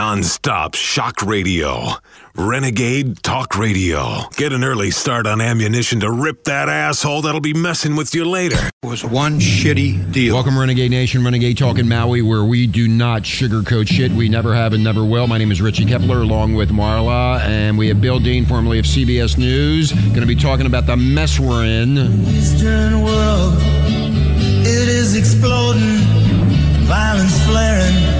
Non-stop shock radio. Renegade Talk Radio. Get an early start on ammunition to rip that asshole that'll be messing with you later. It was one shitty deal. Welcome, Renegade Nation, Renegade Talk in Maui, where we do not sugarcoat shit. We never have and never will. My name is Richie Kepler, along with Marla, and we have Bill Dean, formerly of CBS News, going to be talking about the mess we're in. Eastern world, it is exploding, violence flaring,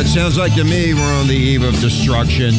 it sounds like to me we're on the eve of destruction.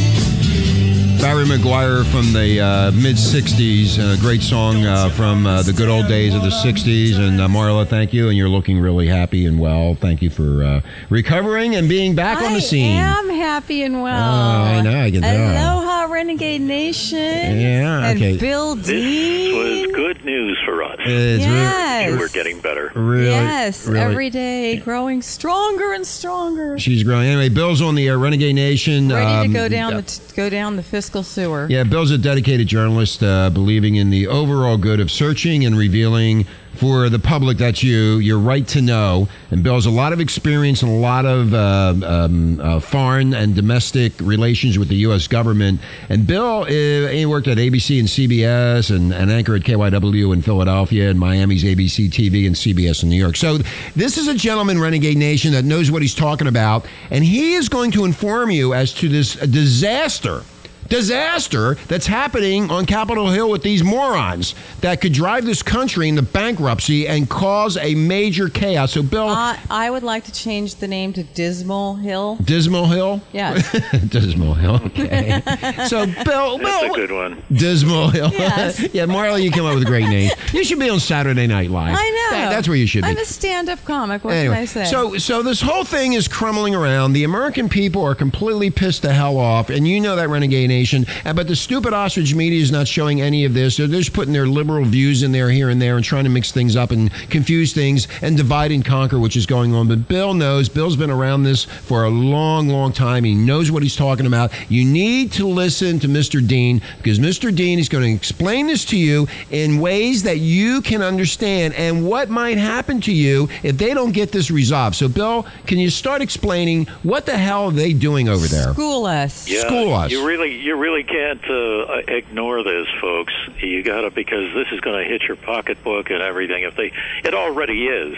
Barry McGuire from the uh, mid 60s, a great song uh, from uh, the good old days of the 60s. And uh, Marla, thank you. And you're looking really happy and well. Thank you for uh, recovering and being back on the scene. I am happy and well. Oh, I know, I can tell. Aloha, Renegade Nation. Yeah, Okay. and okay. Bill This was good news for us. It's Yes. We're getting better. really, really, yes, really- every day growing stronger and stronger. She's growing. Anyway, Bill's on the Renegade Nation. Ready um, to go down the t- go down the fiscal sewer. Yeah, Bill's a dedicated journalist, uh, believing in the overall good of searching and revealing for the public that's you, your right to know. And Bill's a lot of experience and a lot of uh, um, uh, foreign and domestic relations with the U.S. government. And Bill, uh, he worked at ABC and CBS and an anchor at KYW in Philadelphia and Miami's ABC TV and CBS in New York. So this is a gentleman, Renegade Nation, that knows what he's talking about. And he is going to inform you as to this disaster disaster that's happening on Capitol Hill with these morons that could drive this country into bankruptcy and cause a major chaos. So, Bill, Uh, I would like to change the name to Dismal Hill. Dismal Hill? Yes. Dismal Hill, okay. so, Bill, That's a Bill, good one. Dismal Hill. Yes. yeah, Marla, you come up with a great name. You should be on Saturday Night Live. I know. That- that's where you should be. I'm a stand-up comic. What anyway, can I say? so so this whole thing is crumbling around. The American people are completely pissed the hell off, and you know that renegade nation. Uh, But the stupid ostrich media is not showing any of this. They're just putting their liberal views in there here and there and trying to mix things up and confuse things and divide and conquer, which is going on. But Bill knows. Bill's been around this for a long, long time. He knows what he's talking about. You need to listen to Mr. Dean because Mr. Dean is going to explain this to you in ways that you can understand and what might happen to you if they don't get this resolved. So, Bill, can you start explaining what the hell are they doing over there? School us. Yeah, School us. You really, you really can't uh, ignore this, folks. You got to because this is going to hit your pocketbook and everything. If they, it already is.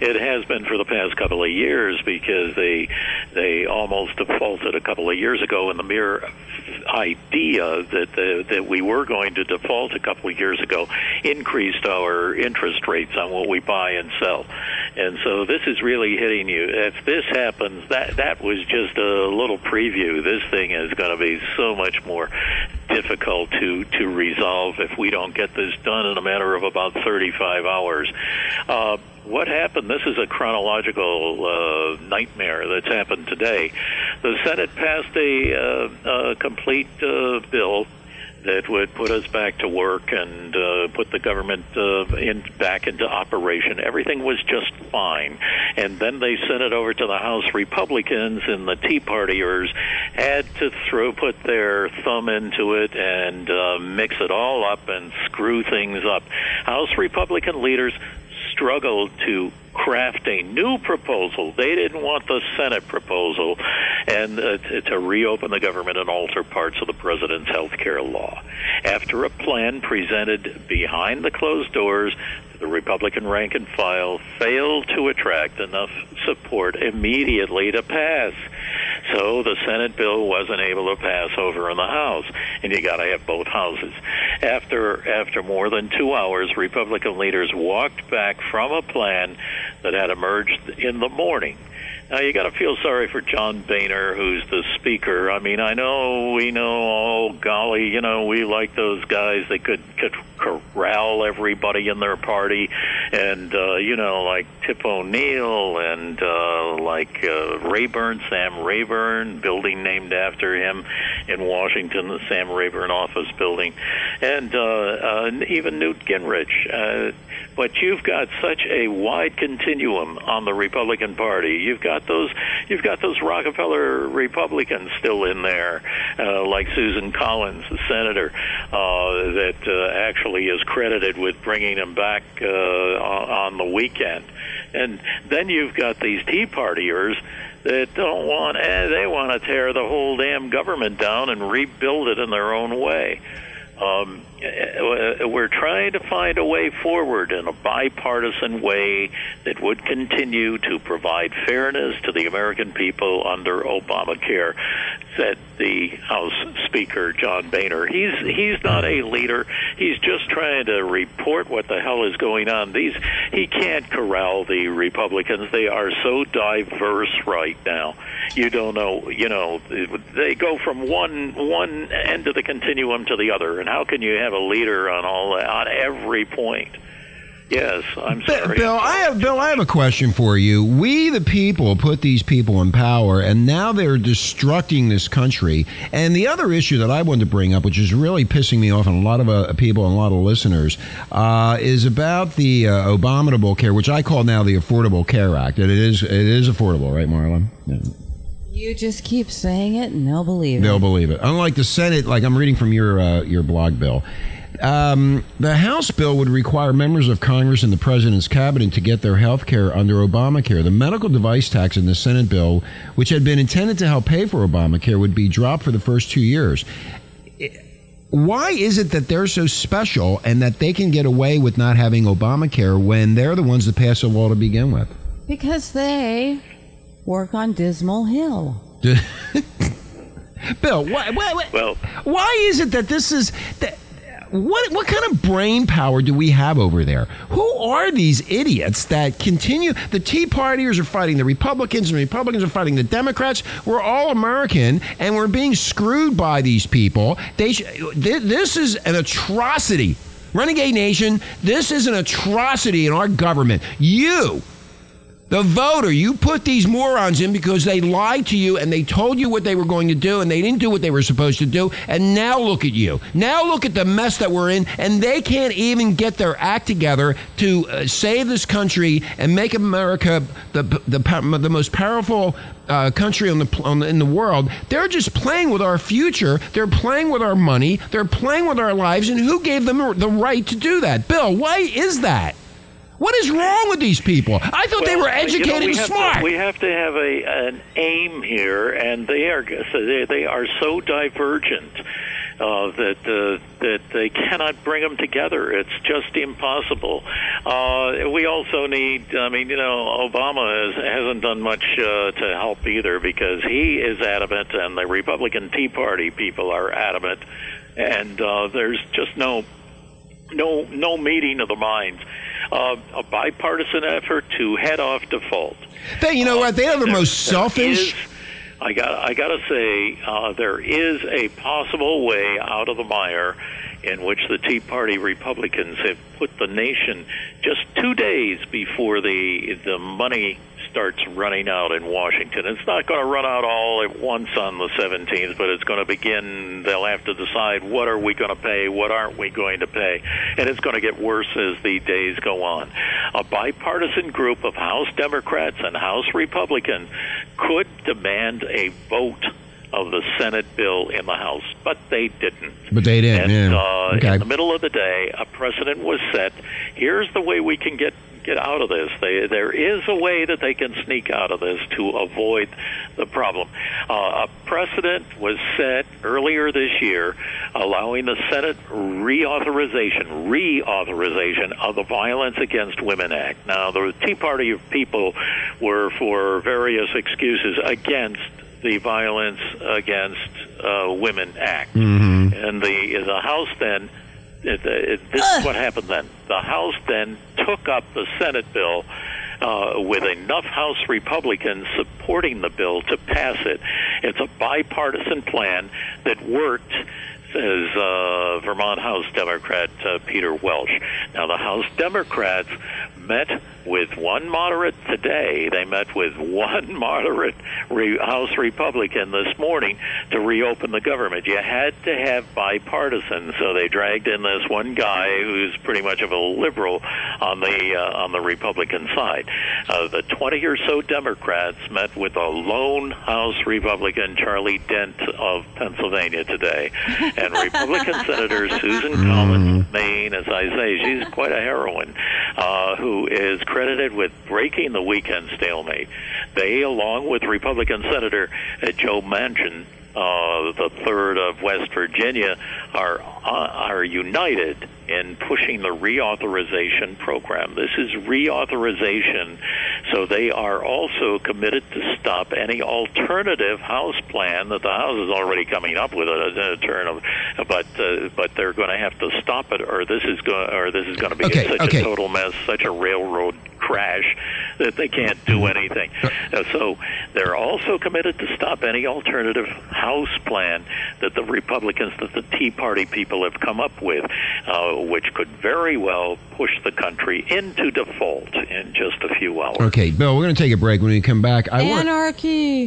It has been for the past couple of years because they they almost defaulted a couple of years ago, and the mere idea that the, that we were going to default a couple of years ago increased our interest rates on what we buy and sell. And so this is really hitting you. If this happens, that that was just a little preview. This thing is going to be so much more difficult to to resolve if we don't get this done in a matter of about 35 hours. Uh, what happened? This is a chronological uh, nightmare that's happened today. The Senate passed a, uh, a complete uh, bill that would put us back to work and uh, put the government uh, in back into operation. Everything was just fine, and then they sent it over to the House Republicans, and the Tea Partiers had to throw put their thumb into it and uh, mix it all up and screw things up. House Republican leaders struggled to craft a new proposal. They didn't want the Senate proposal and uh, to, to reopen the government and alter parts of the president's health care law. After a plan presented behind the closed doors, the Republican rank and file failed to attract enough support immediately to pass. So the Senate bill wasn't able to pass over in the House, and you got to have both houses. After after more than two hours, Republican leaders walked back from a plan that had emerged in the morning. Now you got to feel sorry for John Boehner, who's the speaker. I mean, I know we know, oh golly, you know, we like those guys. They could, could corral everybody in their party, and uh, you know, like Tip O'Neill and uh, like uh, Rayburn, Sam Rayburn, building named after him in Washington, the Sam Rayburn office building, and uh, uh, even Newt Gingrich. Uh, but you've got such a wide continuum on the Republican Party. You've got those, you've got those Rockefeller Republicans still in there, uh, like Susan Collins, the senator, uh, that uh, actually is credited with bringing him back uh, on the weekend. And then you've got these Tea Partiers that don't want, eh, they want to tear the whole damn government down and rebuild it in their own way. Um, Uh, we're trying to find a way forward in a bipartisan way that would continue to provide fairness to the American people under Obamacare, said the House Speaker John Boehner. He's he's not a leader. He's just trying to report what the hell is going on. These he can't corral the Republicans. They are so diverse right now. You don't know. You know they go from one one end of the continuum to the other. And how can you have have a leader on all on every point. Yes, I'm sorry. Bill, I have Bill, I have a question for you. We the people put these people in power and now they're destructing this country. And the other issue that I wanted to bring up, which is really pissing me off and a lot of uh, people and a lot of listeners, uh, is about the uh, Abominable Care, which I call now the Affordable Care Act. And it is it is affordable, right, Marla? Yeah. You just keep saying it, and they'll believe it. They'll believe it. Unlike the Senate, like I'm reading from your uh, your blog, Bill. Um, the House bill would require members of Congress and the President's cabinet to get their health care under Obamacare. The medical device tax in the Senate bill, which had been intended to help pay for Obamacare, would be dropped for the first two years. Why is it that they're so special and that they can get away with not having Obamacare when they're the ones that passed the law to begin with? Because they work on Dismal Hill. Bill, why, why, Well- why is it that this is that? What what kind of brain power do we have over there? Who are these idiots that continue? The Tea Partiers are fighting the Republicans, and the Republicans are fighting the Democrats. We're all American, and we're being screwed by these people. They sh- th- this is an atrocity, Renegade Nation. This is an atrocity in our government. You the voter, you put these morons in because they lied to you and they told you what they were going to do and they didn't do what they were supposed to do. And now look at you. Now look at the mess that we're in. And they can't even get their act together to uh, save this country and make America the, the, the most powerful uh, country on the, on the in the world. They're just playing with our future. They're playing with our money. They're playing with our lives. And who gave them the right to do that? Bill, why is that? What is wrong with these people? I thought they were educated you know, we and smart. To, we have to have a an aim here, and they are so they, they are so divergent uh, that uh, that they cannot bring them together. It's just impossible. Uh, we also need. I mean, you know, Obama has, hasn't done much uh, to help either because he is adamant, and the Republican Tea Party people are adamant, and uh, there's just no no no meeting of the minds. Uh, a bipartisan effort to head off default. They, you know what? They are the There- most selfish. is- I got I got to say uh, there is a possible way out of the mire in which the Tea Party Republicans have put the nation just two days before the the money starts running out in Washington. It's not going to run out all at once on the 17th, but it's going to begin. They'll have to decide what are we going to pay, what aren't we going to pay, and it's going to get worse as the days go on. A bipartisan group of House Democrats and House Republicans could demand a vote of the Senate bill in the House, but they didn't. But they didn't. And yeah. uh, okay. in the middle of the day, a precedent was set. Here's the way we can get get out of this. They, there is a way that they can sneak out of this to avoid the problem. Uh, a precedent was set earlier this year, allowing the Senate reauthorization reauthorization of the Violence Against Women Act. Now, the Tea Party people were for various excuses against the Violence Against uh, Women Act, and the the House then. It, it, this is what happened then. The House then took up the Senate bill uh, with enough House Republicans supporting the bill to pass it. It's a bipartisan plan that worked is uh, Vermont House Democrat uh, Peter Welch. Now, the House Democrats met with one moderate today. They met with one moderate re- House Republican this morning to reopen the government. You had to have bipartisan, so they dragged in this one guy who's pretty much of a liberal on the uh, on the Republican side. Uh, the 20 or so Democrats met with a lone House Republican, Charlie Dent of Pennsylvania, today, and Republican Senator Susan Collins, Maine, as I say, she's quite a heroine, uh, who is credited with breaking the weekend stalemate. They, along with Republican Senator uh, Joe Manchin, uh, the third of West Virginia, are uh, are united in pushing the reauthorization program. This is reauthorization, so they are also committed to stop any alternative House plan that the House is already coming up with a, a turn of, but uh, but they're going to have to stop it, or this is going or this is going to be Okay, such okay. a total mess, such a railroad crash that they can't do anything. Uh, so they're also committed to stop any alternative House plan that the Republicans, that the Tea Party people have come up with, uh, which could very well push the country into default in just a few hours. Okay, Bill, we're going to take a break. When we come back, I want.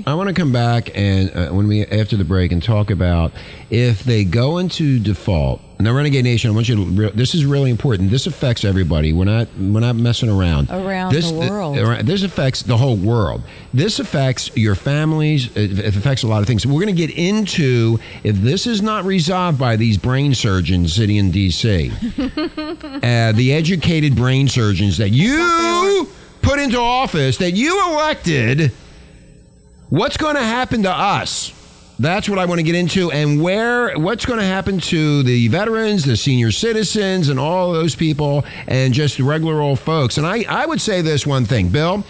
I want to come back and uh, when we after the break and talk about if they go into default. Now, Renegade Nation, I want you to. Re- this is really important. This affects everybody. We're not. We're not messing around. Around this, the world. uh, this affects the whole world. This affects your families. It, it affects a lot of things. We're going to get into if this is not resolved by these brain surgeons sitting in D.C. uh, the educated brain surgeons that you put into office, that you elected. What's going to happen to us? That's what I want to get into, and where what's going to happen to the veterans, the senior citizens, and all those people, and just regular old folks. And I, I would say this one thing, Bill,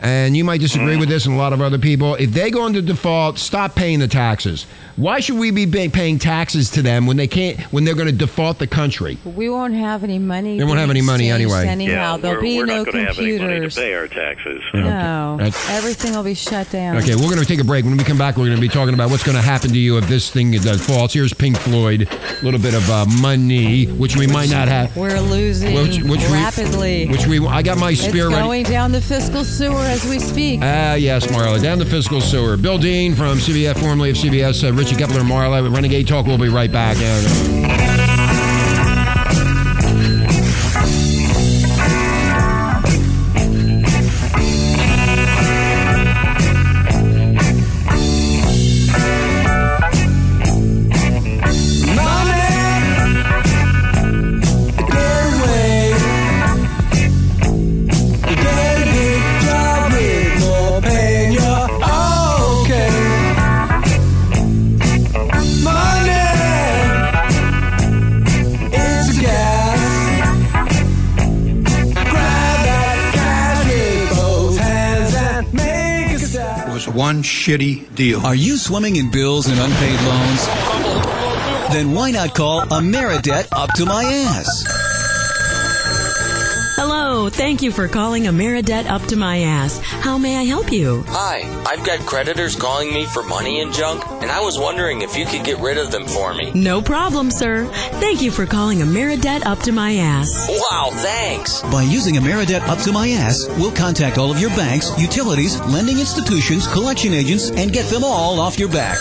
and you might disagree mm. with this, and a lot of other people. If they go into default, stop paying the taxes. Why should we be paying taxes to them when they can't? When they're going to default the country? We won't have any money. They won't have any money anyway. Anyhow, yeah, there'll we're, be we're no not going to have any money to pay our taxes. No, That's- everything will be shut down. Okay, we're going to take a break. When we come back, we're going to be talking about what's going to happen to you if this thing does false. Here's Pink Floyd, a little bit of uh, money, which we might not have. We're losing Which, which rapidly. We, which we, I got my spear it's spear ready. going down the fiscal sewer as we speak. Ah, yes, Marla, down the fiscal sewer. Bill Dean from CBF, formerly of CBS, uh, Richie Kepler, Marla, with Renegade Talk. We'll be right back. Shitty deal. Are you swimming in bills and unpaid loans? Then why not call Ameridebt up to my ass? Hello, thank you for calling Ameridebt up to my ass. How may I help you? Hi, I've got creditors calling me for money and junk, and I was wondering if you could get rid of them for me. No problem, sir. Thank you for calling Ameridebt up to my ass. Wow, thanks. By using Ameridebt up to my ass, we'll contact all of your banks, utilities, lending institutions, collection agents, and get them all off your back.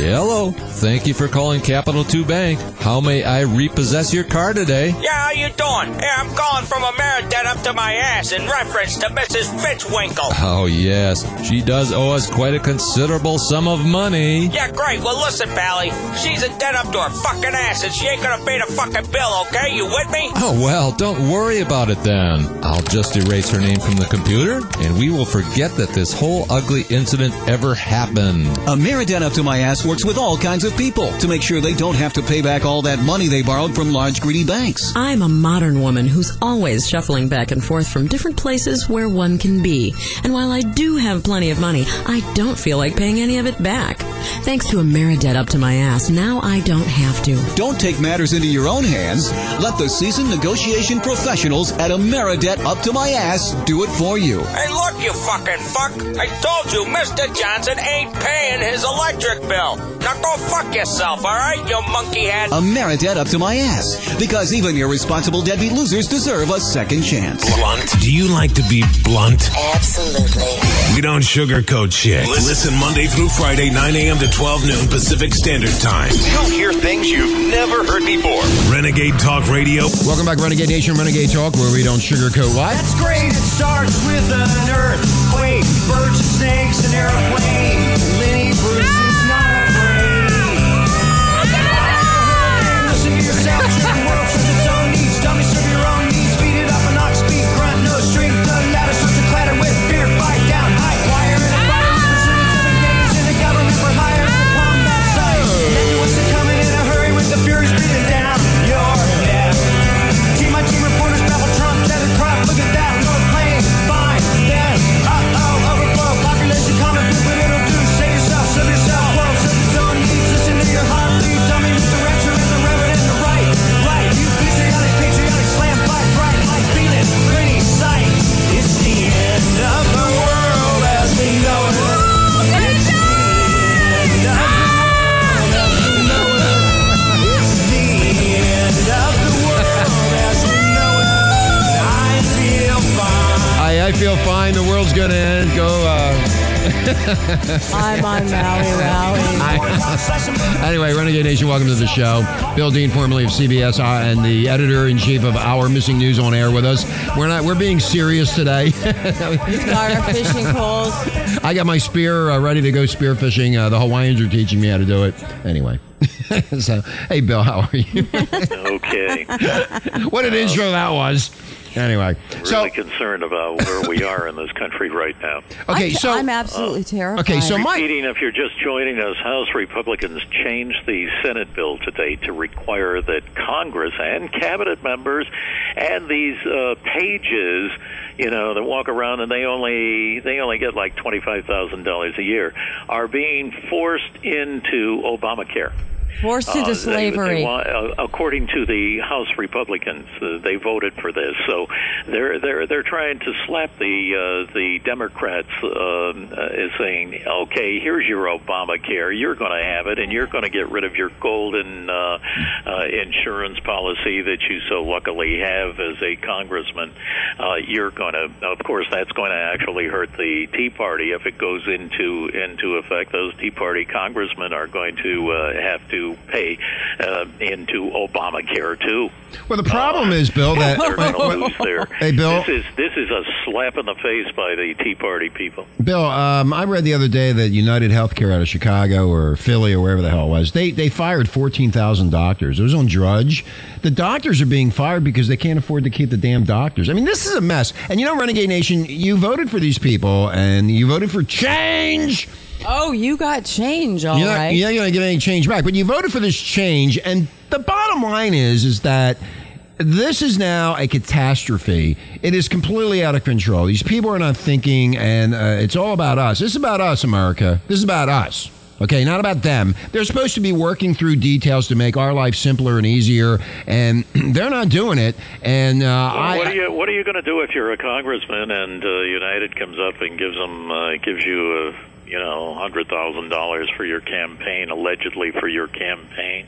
Hello. Thank you for calling Capital 2 Bank. How may I repossess your car today? Yeah, how you doing? Yeah, I'm calling from a Ameridebt up to my ass in reference to Mrs. Fitzwinkle. Oh, yes. She does owe us quite a considerable sum of money. Yeah, great. Well, listen, Pally. She's a debt up to her fucking ass, and she ain't gonna pay the fucking bill, okay? You with me? Oh, well, don't worry about it then. I'll just erase her name from the computer, and we will forget that this whole ugly incident ever happened. A Ameridebt up to my ass works with all kinds of people to make sure they don't have to pay back all that money they borrowed from large greedy banks. I'm a modern woman who's always shuffling back and forth from different places where one can be. And while I do have plenty of money, I don't feel like paying any of it back. Thanks to Ameridebt up to my ass, now I don't have to. Don't take matters into your own hands. Let the seasoned negotiation professionals at Ameridebt up to my ass do it for you. Hey, look, you fucking fuck. I told you Mr. Johnson ain't paying his electric bill. bill. Now go fuck yourself, all right, you monkey head. Ameridebt up to my ass. Because even irresponsible deadbeat losers deserve a second chance. Blunt. Do you like to be blunt? Absolutely. We don't sugarcoat shit. Listen Monday through Friday, 9 a.m. to 12 noon Pacific Standard Time. You'll hear things you've never heard before. Renegade Talk Radio. Welcome back, Renegade Nation, Renegade Talk, where we don't sugarcoat what? That's great. It starts with an earthquake, birds and snakes, an airplane. Bill Dean, formerly of CBS, uh, and the editor in chief of Our Missing News on Air, with us. We're not. We're being serious today. He's got our fishing poles. I got my spear uh, ready to go spear fishing. Uh, the Hawaiians are teaching me how to do it. Anyway. so, hey, Bill, how are you? Okay. what an intro that was. Anyway, so really concerned about where we are in this country right now. okay, I'm, so I'm absolutely terrified. okay, so my Repeating, if you're just joining us, House Republicans changed the Senate bill today to require that Congress and cabinet members and these uh, pages, you know, that walk around and they only they only get like twenty five thousand dollars a year, are being forced into Obamacare. Forced into Uh, they- slavery. they want- uh, according to the House Republicans, uh, they voted for this. So they're they're they're trying to slap the uh, the Democrats uh, is saying, okay, here's your Obamacare, you're going to have it, and you're going to get rid of your golden uh, uh, insurance policy that you so luckily have as a congressman. Uh, you're going to, of course, that's going to actually hurt the Tea Party if it goes into into effect. Those Tea Party congressmen are going to uh, have to pay uh, into Obamacare too. well, the problem is, Bill, that They're going to lose their. Hey, Bill. This is this is a slap in the face by the Tea Party people. Bill, um, I read the other day that United Healthcare out of Chicago or Philly or wherever the hell it was, they they fired fourteen thousand doctors. It was on Drudge. The doctors are being fired because they can't afford to keep the damn doctors. I mean, this is a mess. And you know, Renegade Nation, you voted for these people and you voted for change. Oh, you got change, all you're not, right. you're not going to get any change back, but you voted for this change. And the bottom line is, is that this is now a catastrophe. It is completely out of control. These people are not thinking, and uh, it's all about us. This is about us, America. This is about us. Okay, not about them. They're supposed to be working through details to make our life simpler and easier, and they're not doing it. And uh, I, what are you What are you going to do if you're a congressman and uh, United comes up and gives them uh, gives you a you know hundred thousand dollars for your campaign, allegedly for your campaign,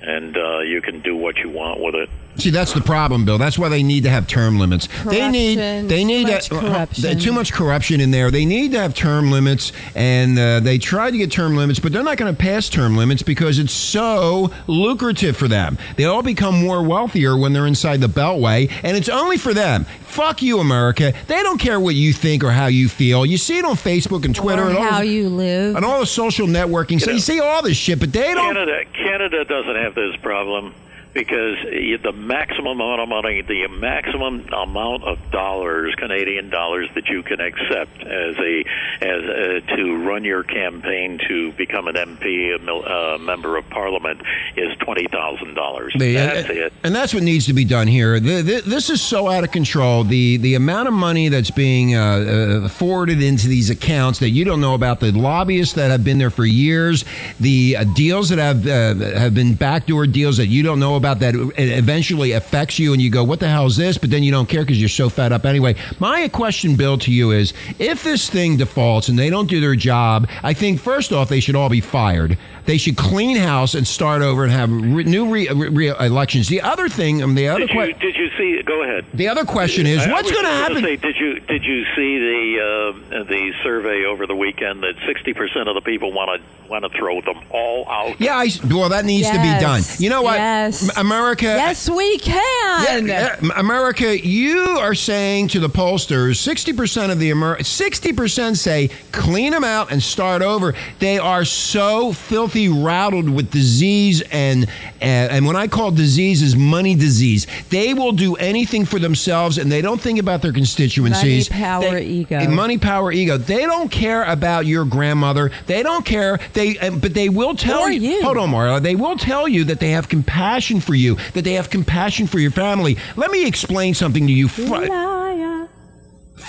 and uh, you can do what you want with it. See, that's the problem, Bill. That's why they need to have term limits. They need Corruption, they too need much to- uh, corruption. too much corruption in there. They need to have term limits, and uh, they try to get term limits, but they're not going to pass term limits because it's so lucrative for them. They all become more wealthier when they're inside the Beltway, and it's only for them. Fuck you, America. They don't care what you think or how you feel. You see it on Facebook and Twitter or and all how this- you live. and all the social networking. So you see all this shit, but they don't. Canada Canada doesn't have this problem because uh, the maximum amount of money, the maximum amount of dollars, Canadian dollars, that you can accept as a as uh, to run your campaign to become an MP, a mil- uh, member of Parliament, is twenty thousand dollars. That's and, it. And that's what needs to be done here. This is so out of control. The the amount of money that's being uh, uh, forwarded into these accounts that you don't know about, the lobbyists that have been there for years, the uh, deals that have uh, have been backdoor deals that you don't know about. About that it eventually affects you and you go, what the hell is this? But then you don't care because you're so fed up anyway. My question, Bill, to you is if this thing defaults and they don't do their job, I think first off, they should all be fired. They should clean house and start over and have re- new re- re- elections. The other thing, um, the other question. did you see? Go ahead. The other question is, I- I what's going to happen? Say, did you did you see the uh, the survey over the weekend that sixty percent of the people want to want to throw them all out? Yeah, I, well, that needs to be done. You know what, yes. America? Yes, we can. Yeah, yeah, America, you are saying to the pollsters, sixty percent of the Amer- sixty percent say clean them out and start over. They are so filthy rattled with disease and and, and when I call disease is money disease. They will do anything for themselves and they don't think about their constituencies. Money, power, They- ego. Money, power, ego. They don't care about your grandmother. They don't care. They but they will tell Or you. Hold on, Marla. They will tell you that they have compassion for you, that they have compassion for your family. Let me explain something to you. Liar.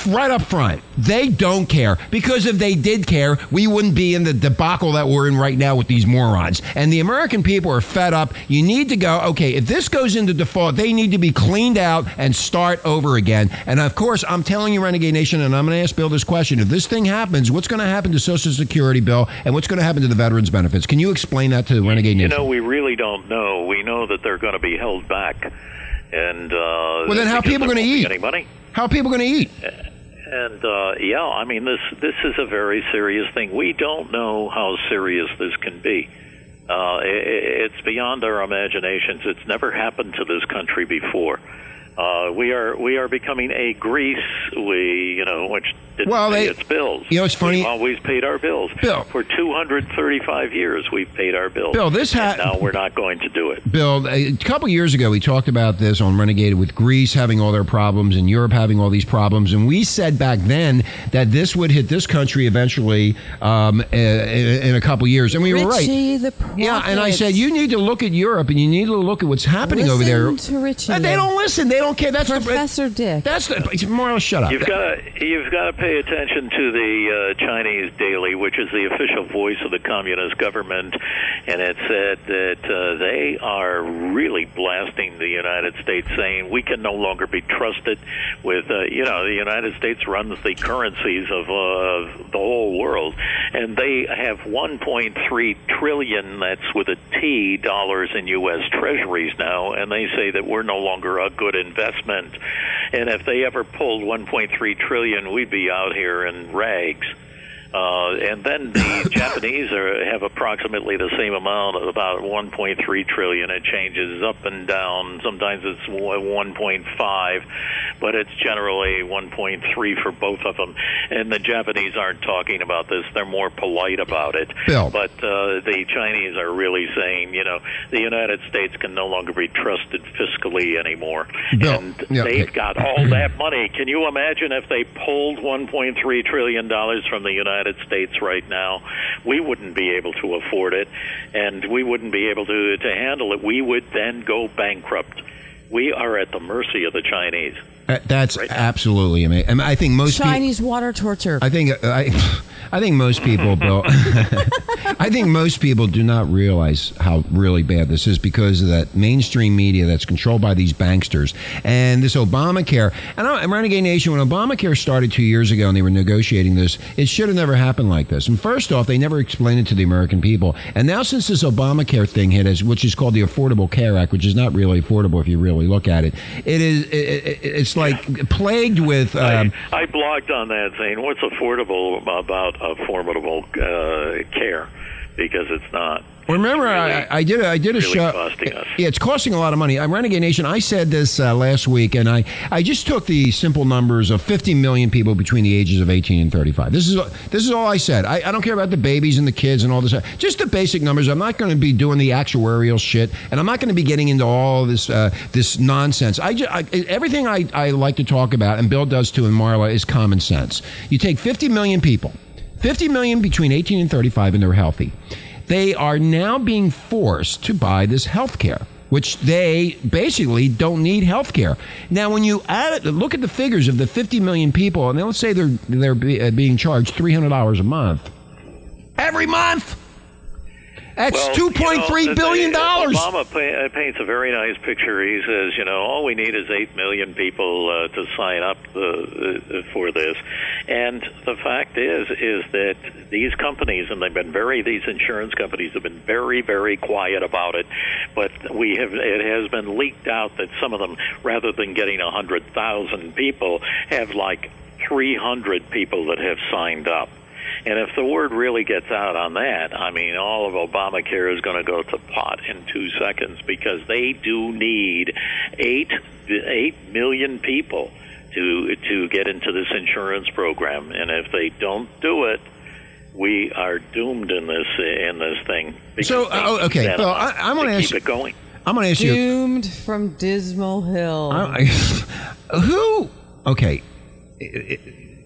Right up front. They don't care because if they did care, we wouldn't be in the debacle that we're in right now with these morons. And the American people are fed up. You need to go, okay, if this goes into default, they need to be cleaned out and start over again. And of course, I'm telling you, Renegade Nation, and I'm going to ask Bill this question. If this thing happens, what's going to happen to Social Security, Bill, and what's going to happen to the veterans' benefits? Can you explain that to the Renegade You Nation? know, we really don't know. We know that they're going to be held back, and uh, well, then how are people going to eat? Any money? How are people going to eat? And uh, yeah, I mean this this is a very serious thing. We don't know how serious this can be. Uh, i- i it's beyond our imaginations. It's never happened to this country before. Uh, we are we are becoming a Greece. We you know which didn't Well, pay they- its bills. you know, it's funny- We've always paid our bills. Bill. for 235 years we've paid our bills. Bill, this ha- and now we're not going to do it. Bill, a couple years ago, we talked about this on Renegade with Greece having all their problems and Europe having all these problems. And we said back then that this would hit this country eventually um, in, in a couple years. And we were right. Richie the Yeah, and I said, you need to look at Europe and you need to look at what's happening over there. To Richie. And they don't listen. They don't care. That's Professor the, Dick. That's the. Morris, shut up. You've got to you've got to pay attention to the uh, Chinese Daily, which is the official voice of the communist government, and it said that uh, they are really blasting the United States, saying we can no longer be trusted with. Uh, you know, the United States runs the currencies of uh, the whole world, and they have 1.3 trillion. That's with a T dollars in U.S. Treasuries now, and they say that we're no longer a good investment. And if they ever pulled 1.3 trillion, we'd be out here in rags. Uh, and then the Japanese are, have approximately the same amount, about 1.3 trillion. It changes up and down. Sometimes it's 1.5, but it's generally 1.3 for both of them. And the Japanese aren't talking about this; they're more polite about it. Bill. But uh, the Chinese are really saying, you know, the United States can no longer be trusted fiscally anymore, Bill, and yeah, they've got all that money. Can you imagine if they pulled 1.3 trillion dollars from the United States right now? We wouldn't be able to afford it, and we wouldn't be able to to handle it. We would then go bankrupt. We are at the mercy of the Chinese. Uh, That's absolutely amazing. I, think most people. Chinese water torture. I think uh, I, I think most people, Bill. I think most people do not realize how really bad this is because of that mainstream media that's controlled by these banksters and this Obamacare. And I, Renegade Nation, when Obamacare started two years ago and they were negotiating this, it should have never happened like this. And first off, they never explained it to the American people. And now, since this Obamacare thing hit us, which is called the Affordable Care Act, which is not really affordable if you really look at it, it is. It, it, it's like plagued with. Um, I blogged on that saying, "What's affordable about a formidable uh, care?" Because it's not. Remember, really- I, I did a, I did a really show. costing us. Yeah, it's costing a lot of money. I'm Renegade Nation. I said this uh, last week, and I, I just took the simple numbers of 50 million people between the ages of 18 and 35. This is this is all I said. I, I don't care about the babies and the kids and all this. Just the basic numbers. I'm not going to be doing the actuarial shit, and I'm not going to be getting into all this uh, this nonsense. I, just, I everything I, I like to talk about, and Bill does too, and Marla is common sense. You take 50 million people, 50 million between 18 and 35, and they're healthy they are now being forced to buy this health care which they basically don't need health care. Now, when you add it, look at the figures of the 50 million people, and let's say they're they're be, uh, being charged $300 a month every month. That's Well, two point three you know, billion dollars. Obama pa- uh, paints a very nice picture. He says, you know, all we need is eight million people uh, to sign up uh, uh, for this. And the fact is, is that these companies, and they've been very, these insurance companies have been very, very quiet about it. But we have, it has been leaked out that some of them, rather than getting a hundred thousand people, have like three hundred people that have signed up. And if the word really gets out on that, I mean, all of Obamacare is going to go to pot in two seconds because they do need eight eight million people to to get into this insurance program, and if they don't do it, we are doomed in this in this thing. because So, oh, okay, need that Bill, amount I- I wanna to ask keep you- it going. I'm going to ask you. Doomed from Dismal Hill. I- who? Okay.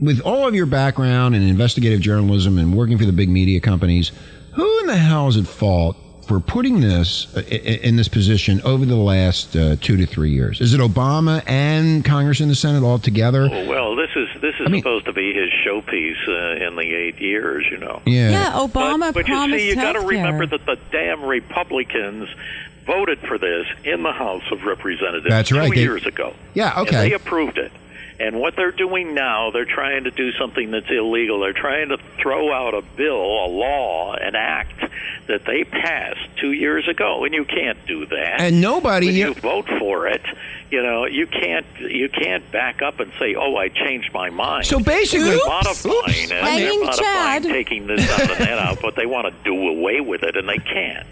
With all of your background in investigative journalism and working for the big media companies, who in the hell is at fault for putting this uh, i- i- in this position over the last uh, two to three years? Is it Obama and Congress and the Senate all together? Oh, well, this is this is supposed to be his showpiece uh, in the eight years, you know. Yeah. Yeah, Obama But, but you promised see, you got to remember that the damn Republicans voted for this in the House of Representatives That's two they- years ago. Yeah, And okay. they approved it. And what they're doing now, they're trying to do something that's illegal. They're trying to throw out a bill, a law, an act that they passed two years ago, and you can't do that. And nobody- when you vote for it, you know, you can't you can't back up and say, "Oh, I changed my mind." So basically- they're Oops, modifying oops. and they're Hanging modifying, Chad. taking this out and that out, but they want to do away with it, and they can't.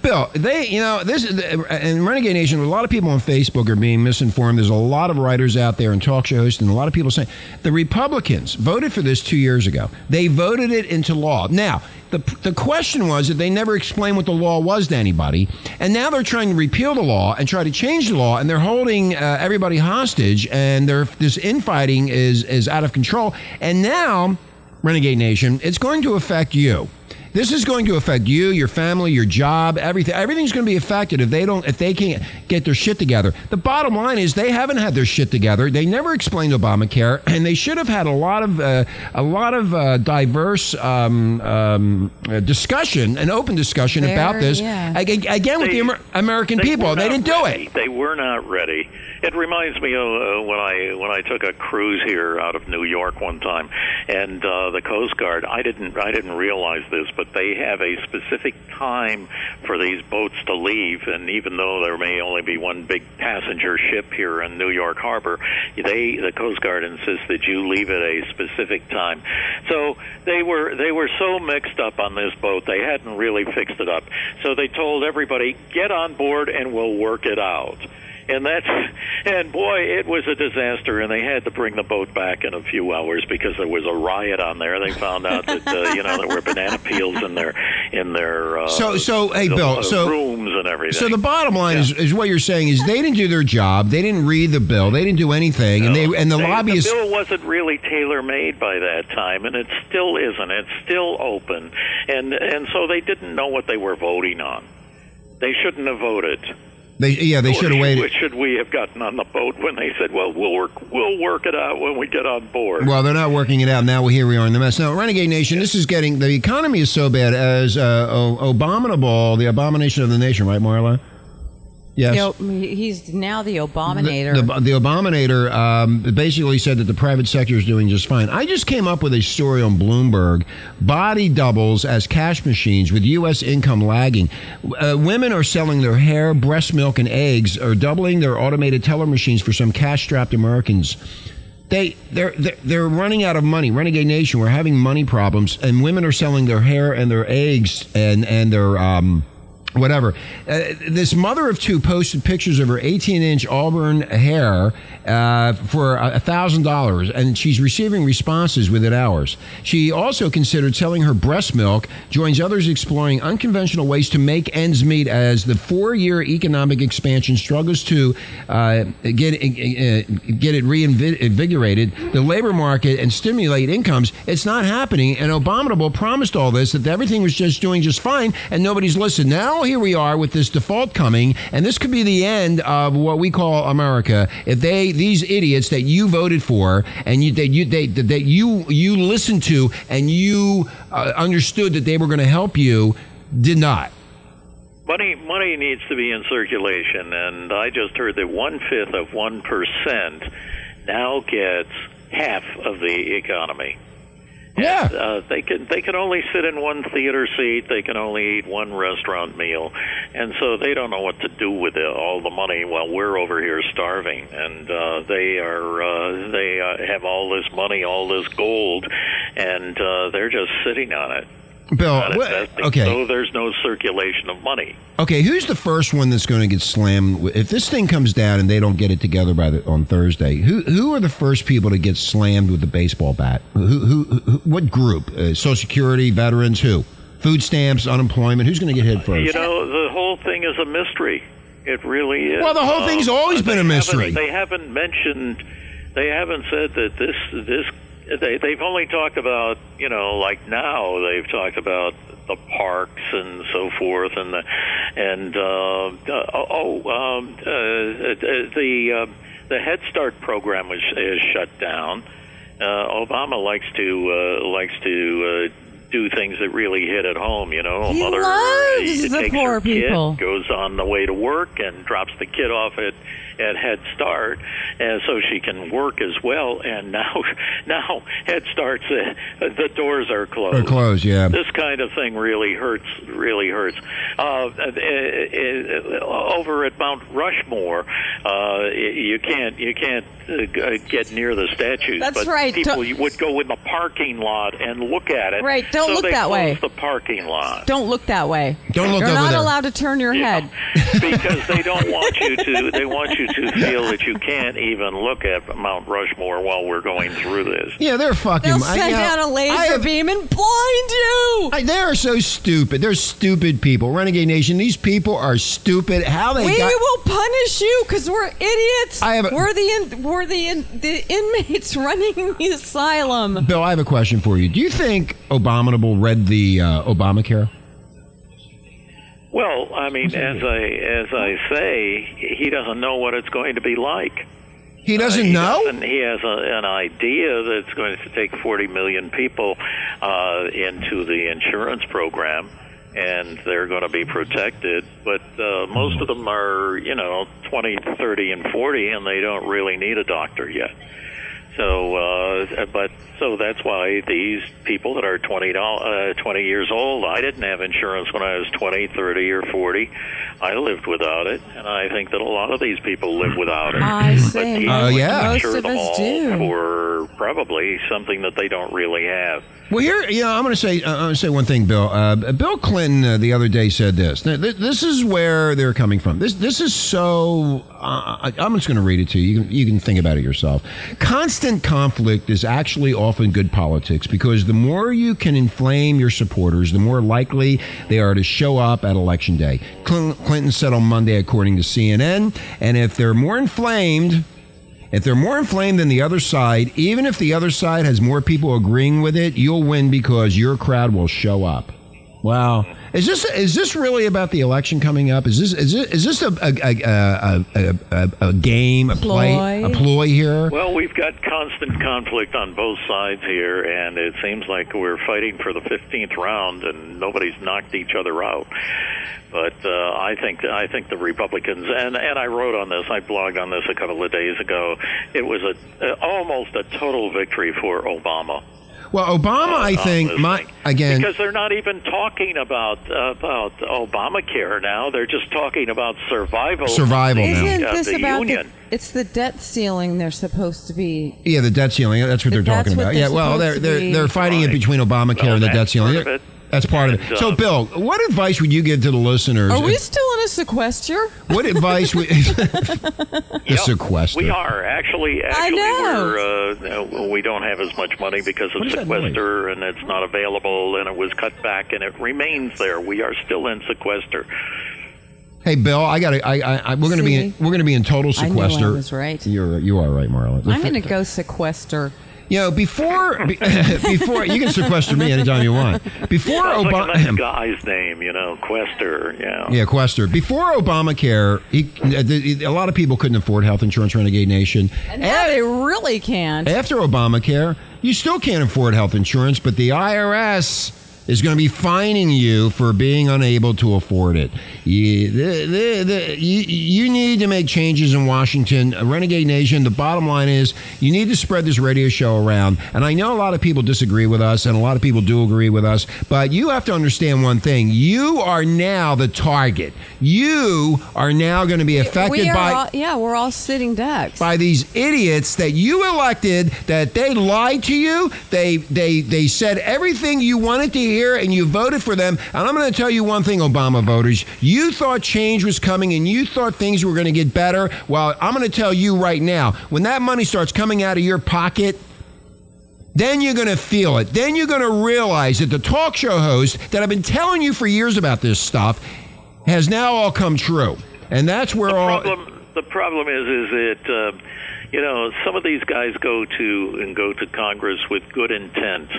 Bill, they, you know, this is, and Renegade Nation, a lot of people on Facebook are being misinformed. There's a lot of writers out there and talk show hosts, and a lot of people saying the Republicans voted for this two years ago. They voted it into law. Now, the, the question was that they never explained what the law was to anybody, and now they're trying to repeal the law and try to change the law, and they're holding uh, everybody hostage, and they're, this infighting is, is out of control. And now, Renegade Nation, it's going to affect you. This is going to affect you, your family, your job, everything. Everything's going to be affected if they don't, if they can't get their shit together. The bottom line is they haven't had their shit together. They never explained Obamacare, and they should have had a lot of, uh, a lot of uh, diverse um, um, uh, discussion, an open discussion There, about this. yeah. Ag- Again, with the Amer- American They people, they didn't do ready. it. They were not ready. It reminds me of uh, when I when I took a cruise here out of New York one time, and uh, the Coast Guard. I didn't I didn't realize this, but they have a specific time for these boats to leave. And even though there may only be one big passenger ship here in New York Harbor, they the Coast Guard insists that you leave at a specific time. So they were they were so mixed up on this boat, they hadn't really fixed it up. So they told everybody, get on board and we'll work it out. And that's and boy, it was a disaster. And they had to bring the boat back in a few hours because there was a riot on there. They found out that uh, you know there were banana peels in their in their uh, So- so, hey, the- Bill, uh, so- rooms and everything. So the bottom line is, is what you're saying is they didn't do their job. They didn't read the bill. They didn't do anything, and they and the They- lobbyists. The bill wasn't really tailor made by that time, and it still isn't. It's still open, and and so they didn't know what they were voting on. They shouldn't have voted. They, yeah, they should have waited. Should we have gotten on the boat when they said, "Well, we'll work, we'll work it out when we get on board"? Well, they're not working it out. Now here we are in the mess. Now, Renegade Nation, this is getting the economy is so bad as uh, o- abominable, the abomination of the nation, right, Marla? Yes. You know, he's now the Abominator. The, the, the Abominator um, basically said that the private sector is doing just fine. I just came up with a story on Bloomberg body doubles as cash machines with U.S. income lagging. Uh, women are selling their hair, breast milk, and eggs, or doubling their automated teller machines for some cash strapped Americans. They they're, they're they're running out of money. Renegade Nation, we're having money problems, and women are selling their hair and their eggs and and their um, whatever. Uh, this mother of two posted pictures of her 18 inch auburn hair uh, for a thousand dollars, and she's receiving responses within hours. She also considered selling her breast milk. Joins others exploring unconventional ways to make ends meet as the four year economic expansion struggles to uh, get uh, get it reinvigorated, the labor market, and stimulate incomes. It's not happening. And Abominable promised all this that everything was just doing just fine, and nobody's listened. Now here we are with this default coming, and this could be the end of what we call America. If they these idiots that you voted for and you that you they, that you you listened to and you uh, understood that they were going to help you did not. Money, money needs to be in circulation, and I just heard that one fifth of one percent now gets half of the economy. Yeah. Uh, they can they can only sit in one theater seat. They can only eat one restaurant meal, and so they don't know what to do with it, all the money while we're over here starving. And uh, they are uh, they uh, have all this money, all this gold, and uh, they're just sitting on it. Bill, not what- investing. okay. So there's no circulation of money. Okay, who's the first one that's going to get slammed? If this thing comes down and they don't get it together by the, on Thursday, who who are the first people to get slammed with the baseball bat? Who who, who what group? Uh, Social Security, veterans, who? Food stamps, unemployment. Who's going to get hit first? You know, the whole thing is a mystery. It really is. Well, the whole thing's always been a mystery. haven't- They haven't mentioned. They haven't said that this this. They they've only talked about you know like now they've talked about the parks and so forth and the and uh, uh, oh um, uh, the uh, the Head Start program was is shut down. Uh, Obama likes to uh, likes to. Uh, do things that really hit at home, you know. A He mother loves uh, the takes her kid, goes on the way to work and drops the kid off at at Head Start, and so she can work as well. And now, now Head Start's uh, the doors are closed. Or closed, yeah. This kind of thing really hurts. Really hurts. Uh, uh, uh, over at Mount Rushmore, uh, you can't you can't uh, get near the statues. That's but right. People Don't- would go in the parking lot and look at it. Right, don't so look they that way. The parking lot. Don't look that way. Don't look You're over not there. allowed to turn your head. because they don't want you to. They want you to feel that you can't even look at Mount Rushmore while we're going through this. Yeah, they're fucking. They'll I- send you know, down a laser have- beam and blind you. I- they are so stupid. They're stupid people. Renegade Nation. These people are stupid. How they we got? will punish you because we're idiots. I have a- we're the in, we're the in, the inmates running the asylum. Bill, I have a question for you. Do you think Abominable read the uh, Obamacare? Well, I mean, as I as I say, he doesn't know what it's going to be like. He doesn't Uh, he know. doesn't- he has a, an idea that it's going to take 40 million people uh, into the insurance program, and they're going to be protected. But uh, most of them are, you know, 20, 30, and 40, and they don't really need a doctor yet. So, uh, but so that's why these people that are 20, doll- uh, 20 years old, I didn't have insurance when I was 20, 30, or 40. I lived without it, and I think that a lot of these people live without it. I But see. he Oh, would yeah. Most of us do. for probably something that they don't really have. Well, here, you know, I'm going to say, uh, I'm going to say one thing, Bill. Uh, Bill Clinton uh, the other day said this. Now, th- This is where they're coming from. This, this is so. Uh, I- I'm just going to read it to you. You can, you can think about it yourself. Constant conflict is actually often good politics because the more you can inflame your supporters, the more likely they are to show up at election day. Clinton said on Monday, according to CNN, and if they're more inflamed. If they're more inflamed than the other side, even if the other side has more people agreeing with it, you'll win because your crowd will show up. Wow. Is this is this really about the election coming up? Is this is this, is this a a, a, a, a, a game, a play, a Ploy? ploy here? Well, we've got constant conflict on both sides here, and it seems like we're fighting for the 15th round, and nobody's knocked each other out. But uh, I think I think the Republicans, and and I wrote on this, I blogged on this a couple of days ago. It was a uh, almost a total victory for Obama. Well, Obama, I think, my again. because they're not even talking about about Obamacare now. They're just talking about survival. Survival now. Isn't of this the about union. the? It's the debt ceiling. They're supposed to be. Yeah, the debt ceiling. That's what they're That's talking what about. they're Yeah, well, they're they're they're fighting it between Obamacare Well, and the debt ceiling. Part of it. That's part of it. So, uh, Bill, what advice would you give to the listeners? Are we still in a sequester? What advice would the Yep, sequester? We are actually. I Actually, know. we're uh, we don't have as much money because of What is that sequester, and it's not available, and it was cut back, and it remains there. We are still in sequester. Hey, Bill, I got to. I, I, I, we're going to be. In, we're going to be in total sequester. I knew I sequester. was right. You're you are right, Marlon. I'm going to go sequester. You know, before be- before you can sequester me anytime you want. Before Sounds like a nice Obama. guy's name, you know, Quester. Yeah. Yeah, Quester. Before Obamacare, uh, he, a lot of people couldn't afford health insurance. Renegade Nation. And now they really can't. After Obamacare, you still can't afford health insurance, but the IRS is going to be fining you for being unable to afford it. You, the, the, the, you, you need to make changes in Washington. Uh, renegade Nation, the bottom line is you need to spread this radio show around. And I know a lot of people disagree with us, and a lot of people do agree with us, but you have to understand one thing. You are now the target. You are now going to be affected by. all, yeah, we're all sitting ducks. by these idiots that you elected that they lied to you they they they said everything you wanted to hear and you voted for them and i'm going to tell you one thing obama voters you thought change was coming and you thought things were going to get better well i'm going to tell you right now when that money starts coming out of your pocket then you're going to feel it. Then you're going to realize that the talk show host that I've been telling you for years about this stuff has now all come true. And that's where all problem, the problem is, is that uh, you know some of these guys go to and go to Congress with good intent,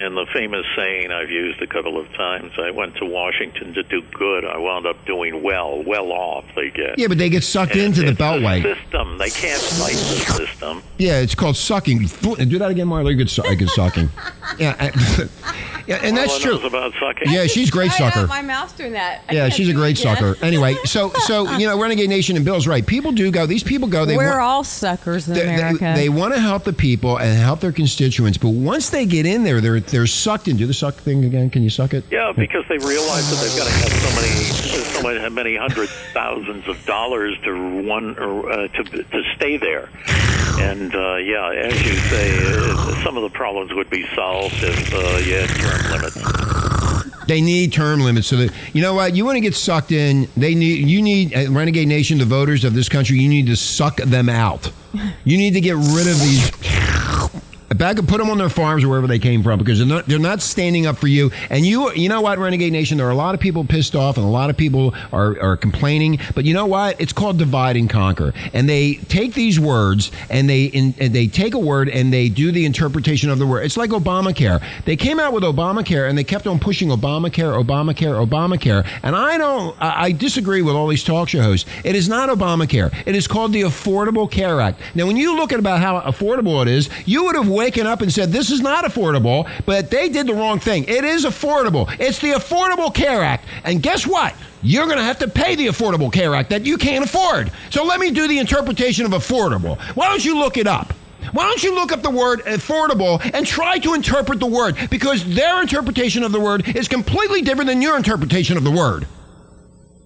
and the famous saying I've used a couple of times: "I went to Washington to do good. I wound up doing well. Well off they get." Yeah, but they get sucked And into the it's beltway. system. They can't fight the system. Yeah, it's called sucking. Do that again, Marley. Good, su- good sucking. Yeah, I- yeah, and that's true. about sucking. Yeah, she's a great sucker. my mouth's doing that. I Yeah, she's a great sucker. Anyway, so so you know, Renegade Nation and Bill's right. People do go. These people go. They We're want, all suckers in they, they- America. they want to help the people and help their constituents, but once they get in there, they're they're sucked in. Do the suck thing again? Can you suck it? Yeah, because they realize that they've got to have so many, so many, many hundreds, thousands of dollars to one or uh, to to stay there. And uh, yeah, as you say, uh, some of the problems would be solved if uh, you had term limits. They need term limits so that you know what you want to get sucked in. They need you need uh, Renegade Nation, the voters of this country. You need to suck them out. You need to get rid of these. Back and put them on their farms or wherever they came from because they're not, they're not standing up for you. And you you know what, Renegade Nation, there are a lot of people pissed off and a lot of people are, are complaining. But you know what? It's called divide and conquer. And they take these words and they in, and they take a word and they do the interpretation of the word. It's like Obamacare. They came out with Obamacare and they kept on pushing Obamacare, Obamacare, Obamacare. And I don't I, I disagree with all these talk show hosts. It is not Obamacare. It is called the Affordable Care Act. Now, when you look at about how affordable it is, you would have waken up and said this is not affordable, but they did the wrong thing. It is affordable. It's the Affordable Care Act. And guess what? You're going to have to pay the Affordable Care Act that you can't afford. So let me do the interpretation of affordable. Why don't you look it up? Why don't you look up the word affordable and try to interpret the word? Because their interpretation of the word is completely different than your interpretation of the word.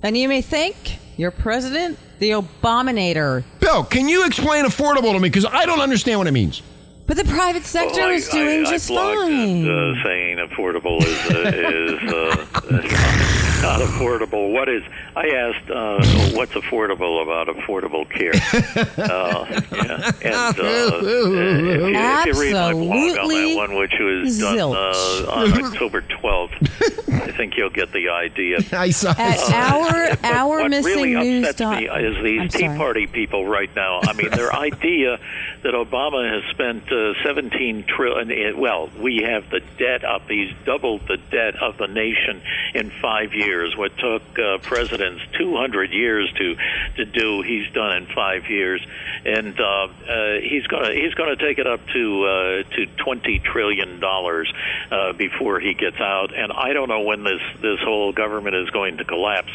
and you may think your president, the Abominator. Bill, can you explain affordable to me? Because I don't understand what it means. But the private sector Well, I- is doing I, just I blocked fine. it, uh, saying affordable is uh, is uh, not affordable. What is? I asked uh, what's affordable about affordable care. Uh, yeah, and uh, if, you, if you read my blog on Absolutely that one, which was done uh, on October 12th, I think you'll get the idea. I saw At our our what missing really news dot- me is these I'm Tea sorry. Party people right now. I mean, their idea that Obama has spent uh, 17 trillion. eh, Well, we have the debt up. He's doubled the debt of the nation in five years. What took uh, presidents 200 years to to do, he's done in five years, and uh, uh, he's gonna he's gonna take it up to uh, to 20 trillion dollars uh, before he gets out. And I don't know when this this whole government is going to collapse,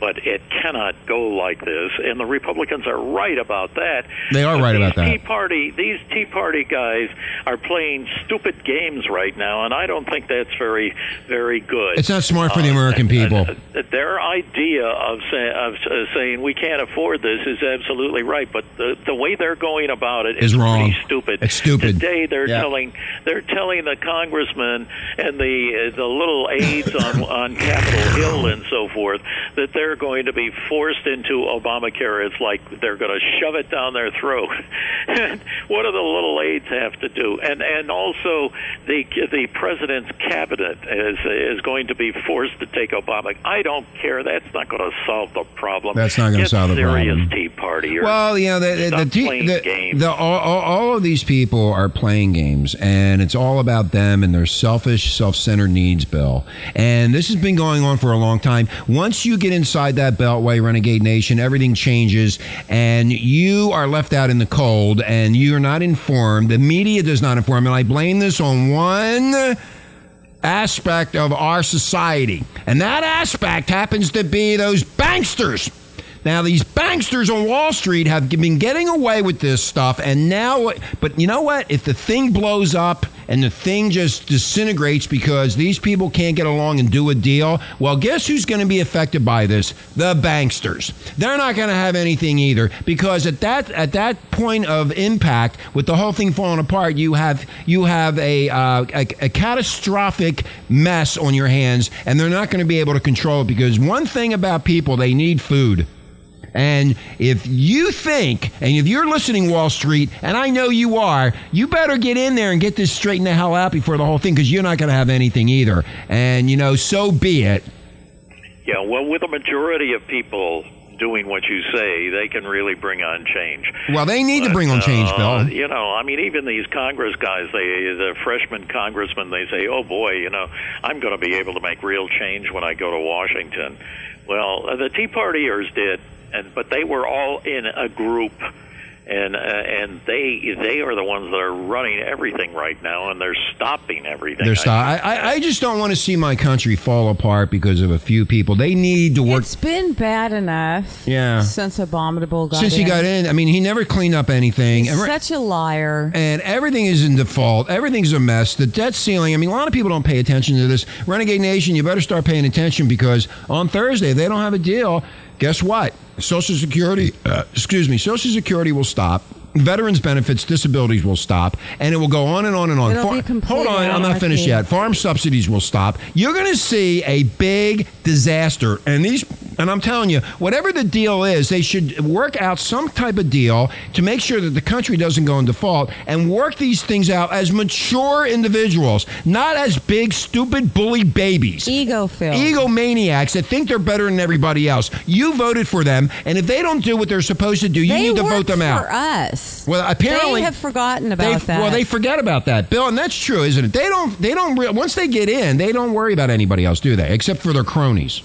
but it cannot go like this. And the Republicans are right about that. They are But right about that. Tea Party, these Tea Party guys are playing stupid games right now, and I don't think that's very, very good. It's not smart for the Uh, American uh, people. uh, their idea of, say, of uh, saying we can't afford this is absolutely right, but the, the way they're going about it Is is wrong. pretty stupid. It's stupid. Today they're Yeah. telling they're telling the congressmen and the uh, the little aides on on Capitol Hill and so forth that they're going to be forced into Obamacare. It's like they're going to shove it down their throat. and what do the little aides have to do? And and also the the president's cabinet is is going to be forced to take Obama. I don't care. That's not going to solve the problem. That's not gonna solve the serious, problem. Tea Party. Or Well, you know, the, the, the, the, the all, all, all of these people are playing games, and it's all about them and their selfish, self-centered needs, Bill. And this has been going on for a long time. Once you get inside that Beltway, Renegade Nation, everything changes, and you are left out in the cold, and you are not informed. The media does not inform, and I blame this on one aspect of our society. And that aspect happens to be those banksters. Now, these banksters on Wall Street have been getting away with this stuff, and now, but you know what? If the thing blows up and the thing just disintegrates because these people can't get along and do a deal, well, guess who's going to be affected by this? The banksters. They're not going to have anything either because at that at that point of impact, with the whole thing falling apart, you have you have a uh, a, a catastrophic mess on your hands, and they're not going to be able to control it because one thing about people, they need food. And if you think, and if you're listening, Wall Street, and I know you are, you better get in there and get this straightened the hell out before the whole thing, because you're not going to have anything either. And, you know, so be it. Yeah, well, with a majority of people doing what you say, they can really bring on change. Well, they need to bring on change, Uh, Bill. you know, I mean, even these Congress guys, they the freshman congressmen, they say, "Oh boy, you know, I'm going to be able to make real change when I go to Washington." Well, uh, the Tea Partiers did, and but they were all in a group. And uh, and they they are the ones that are running everything right now, and they're stopping everything. They're stop- I, I, I just don't want to see my country fall apart because of a few people. They need to work. It's been bad enough. Yeah. Since Abominable got Since in. he got in, I mean, he never cleaned up anything. He's And re- such a liar. and everything is in default. Everything's a mess. The debt ceiling. I mean, a lot of people don't pay attention to this. Renegade Nation, you better start paying attention because on Thursday they don't have a deal. Guess what? Social Security, uh, excuse me, Social Security will stop. Veterans benefits, disabilities will stop, and it will go on and on and on. Far- hold on, I'm not finished yet. Farm subsidies will stop. You're going to see a big disaster, and these, and I'm telling you, whatever the deal is, they should work out some type of deal to make sure that the country doesn't go in default, and work these things out as mature individuals, not as big, stupid, bully babies. Ego filled. Egomaniacs that think they're better than everybody else. You voted for them, and if they don't do what they're supposed to do, you they need to vote them out. for us. Well, apparently they have forgotten about that. Well, they forget about that, Bill, and that's true, isn't it? They don't. They don't. Re- once they get in, they don't worry about anybody else, do they? Except for their cronies.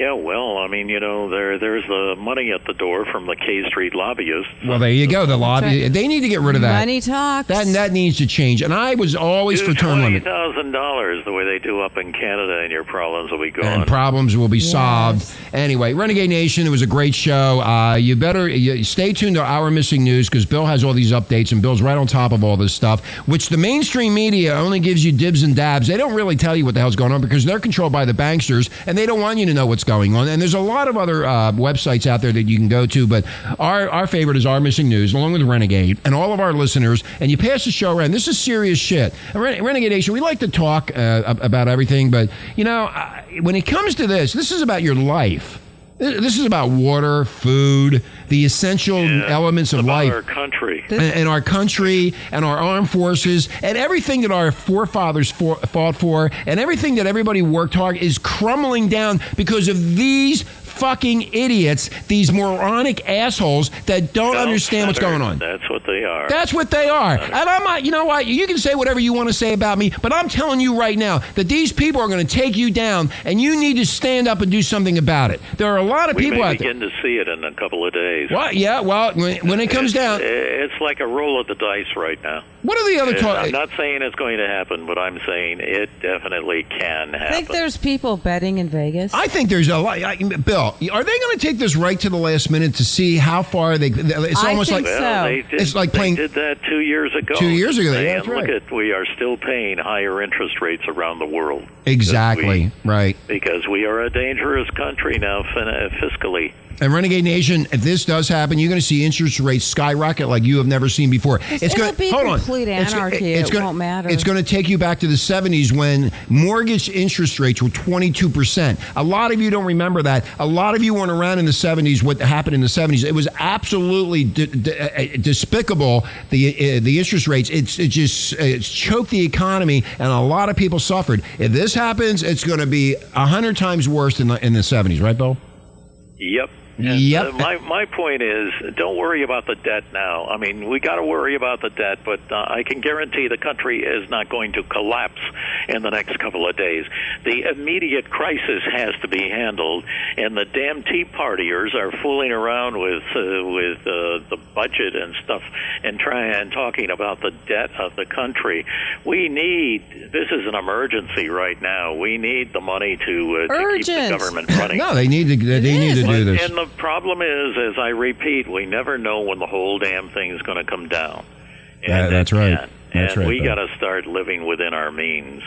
Yeah, well, I mean, you know, there there's the money at the door from the K Street lobbyists. Well, there you go. The lobby. right. They need to get rid of that. Money talks. That that needs to change. And I was always for term twenty limit. thousand dollars the way they do up in Canada, and your problems will be gone. and problems will be solved. Anyway, Renegade Nation, it was a great show. Uh, you better you, stay tuned to Our Missing News because Bill has all these updates and Bill's right on top of all this stuff, which the mainstream media only gives you dibs and dabs. They don't really tell you what the hell's going on because they're controlled by the banksters and they don't want you to know what's going on. And there's a lot of other uh, websites out there that you can go to, but our, our favorite is Our Missing News, along with Renegade and all of our listeners. And you pass the show around. This is serious shit. Ren- Renegade Nation, we like to talk uh, about everything, but you know, I- when it comes to this, this is about your life. This is about water, food, the essential elements of about life our country. and, and our country and our armed forces and everything that our forefathers for, fought for and everything that everybody worked hard is crumbling down because of these fucking idiots, these moronic assholes that don't understand what's going on. That's what they are. That's what they are. And I'm not, you know what? You can say whatever you want to say about me, but I'm telling you right now that these people are going to take you down and you need to stand up and do something about it. There are a lot of we people may out there. begin to see it in a couple of days. What? Yeah, well, when, when it comes down, It's like a roll of the dice right now. what are the other talk? I'm not saying it's going to happen, but I'm saying it definitely can I happen. think there's people betting in Vegas. I think there's a lot. I- Bill, are they going to take this right to the last minute to see how far they? It's I almost like well, so. did, It's like playing- They did that two years ago. Two years ago, and that's look at we are still paying higher interest rates around the world. exactly right. Because we are a dangerous country now fin- fiscally. And Renegade Nation, if this does happen, you're going to see interest rates skyrocket like you have never seen before. It'll gonna- be hold on. complete It's- anarchy. it's It gonna- won't matter. It's going to take you back to the 70s when mortgage interest rates were 22%. A lot of you don't remember that. A lot of you weren't around in the 70s. What happened in the 70s? It was absolutely d- d- uh, despicable. The uh, the interest rates. It's it just it's choked the economy, and a lot of people suffered. If this happens, it's going to be a hundred times worse than the, in the 70s, right, Bill? Yep. And, Yep. uh, my my point is, don't worry about the debt now. I mean, we got to worry about the debt, but uh, I can guarantee the country is not going to collapse in the next couple of days. The immediate crisis has to be handled, and the damn Tea Partiers are fooling around with uh, with uh, the budget and stuff, and trying and talking about the debt of the country. We need this is an emergency right now. We need the money to, uh, to keep the government running. No, they need to. They need to do this. And the problem is, as I repeat, we never know when the whole damn thing is going to come down. Yeah, And that's right. can. That's and right, we got to start living within our means.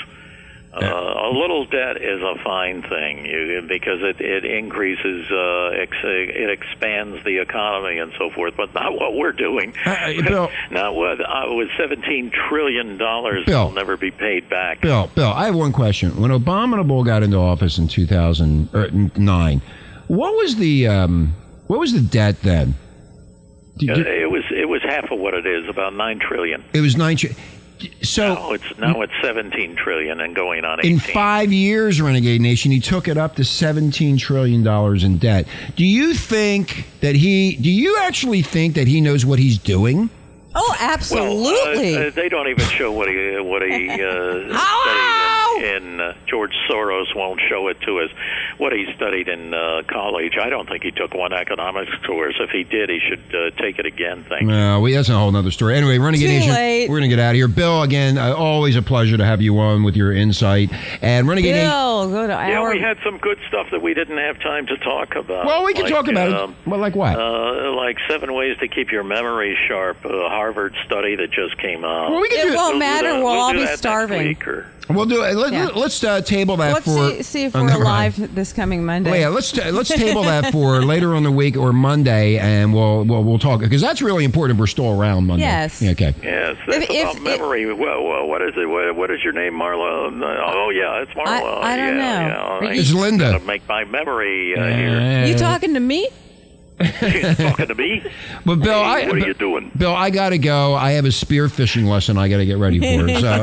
Uh, a little debt is a fine thing you, because it, it increases, uh, ex, it expands the economy and so forth, but not what we're doing. Uh, Bill- not what uh, with seventeen trillion dollars Bill. will never be paid back. Bill, Bill, I have one question. When Abominable got into office in 2009, what was the um, what was the debt then? Did- Uh, did- it was it was half of what it is, about nine trillion. it was nine trillion. So Now it's now it's seventeen trillion and going on in five years, Renegade Nation, he took it up to 17 trillion dollars in debt. Do you think that he? Do you actually think that he knows what he's doing? Oh, absolutely. Well, uh, uh, they don't even show what he what he uh, studied in, in uh, George Soros won't show it to us. What he studied in uh, college, I don't think he took one economics course. If he did, he should uh, take it again. Thank you. No, we, that's a whole other story. Anyway, Renegade Too Nation, late. we're going to get out of here. Bill, again, uh, always a pleasure to have you on with your insight. And Renegade Nation. Bill, go to Yeah, our. we had some good stuff that we didn't have time to talk about. Well, we can Like, talk about um, it. Well, like what? Uh, like seven ways to keep your memory sharp. A Harvard study that just came out. Well, we can It do- won't do matter. that- We'll all be starving. or- we'll do it. Let, Yeah. us uh, table that Let's for. see, see if oh, we're never mind. alive this coming Monday. Well, yeah, let's ta- let's table that for later on the week or Monday, and we'll we'll, we'll talk because that's really important. if We're still around Monday. Yes. Yeah, Okay. Yes, that's If- if- about memory. well, well, what is it? What, what is your name, Marla? Uh, Oh, yeah, it's Marla. I- I don't yeah, know. Yeah. Are I It's Linda. make my memory uh, here. you talking to me? She's talking to me. But Bill, Hey, I, what are you doing? Bill, I got to go. I have a spear fishing lesson I got to get ready for. So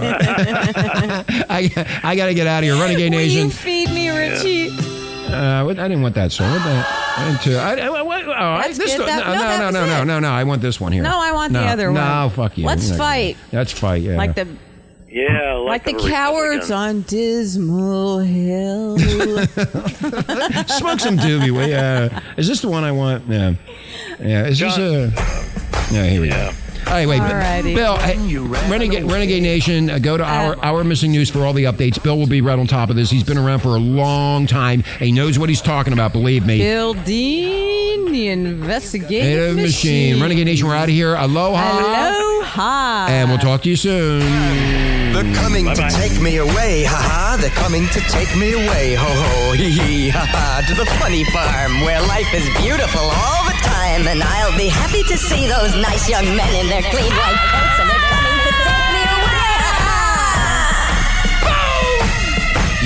I, I got to get out of here. Renegade Will Nation. you feed me, Richie? Uh, I didn't want that song. What the? I didn't too- I, I, what, oh, I- this good. That- no, no, no, that no, no, no, no, no. I want this one here. No, I want the No, other one. No, fuck you. Let's You're fight. Let's fight. Yeah. Like the Yeah, like, like, the, cowards on Dismal Hill. Smoke some doobie. will ya? is this the one I want? Yeah. Yeah. Is this a? Yeah. Here we go. All right, wait. Alrighty. Bill, hey, Renegade, Renegade Nation, uh, go to our our missing news for all the updates. Bill will be right on top of this. He's been around for a long time. He knows what he's talking about. Believe me. Bill Dean, the investigative Native machine. machine. Renegade Nation, we're out of here. Aloha. Aloha. And we'll talk to you soon. They're coming to take me away, ha ha. They're coming to take me away, ho ho, hee hee, ha ha. To the funny farm where life is beautiful all the time. And I'll be happy to see those nice young men in their clean white coats. And they're coming to take me away.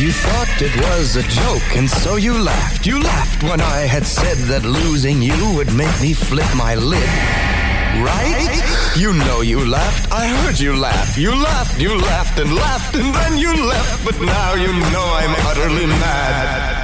You thought it was a joke, and so you laughed. You laughed when I had said that losing you would make me flip my lid. Right? You know you laughed. I heard you laugh. You laughed, you laughed and laughed, and then you left. But now you know I'm utterly mad.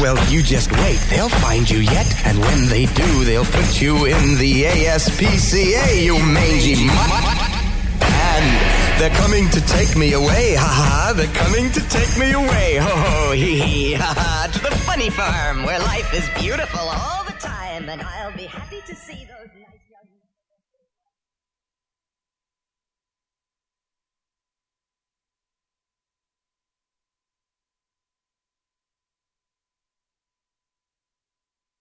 Well, you just wait, they'll find you yet, and when they do, they'll put you in the ASPCA, you mangy mutt. And they're coming to take me away, ha ha, they're coming to take me away, ho ho, hee hee, ha ha, to the funny farm where life is beautiful all the time, and I'll be happy to see those.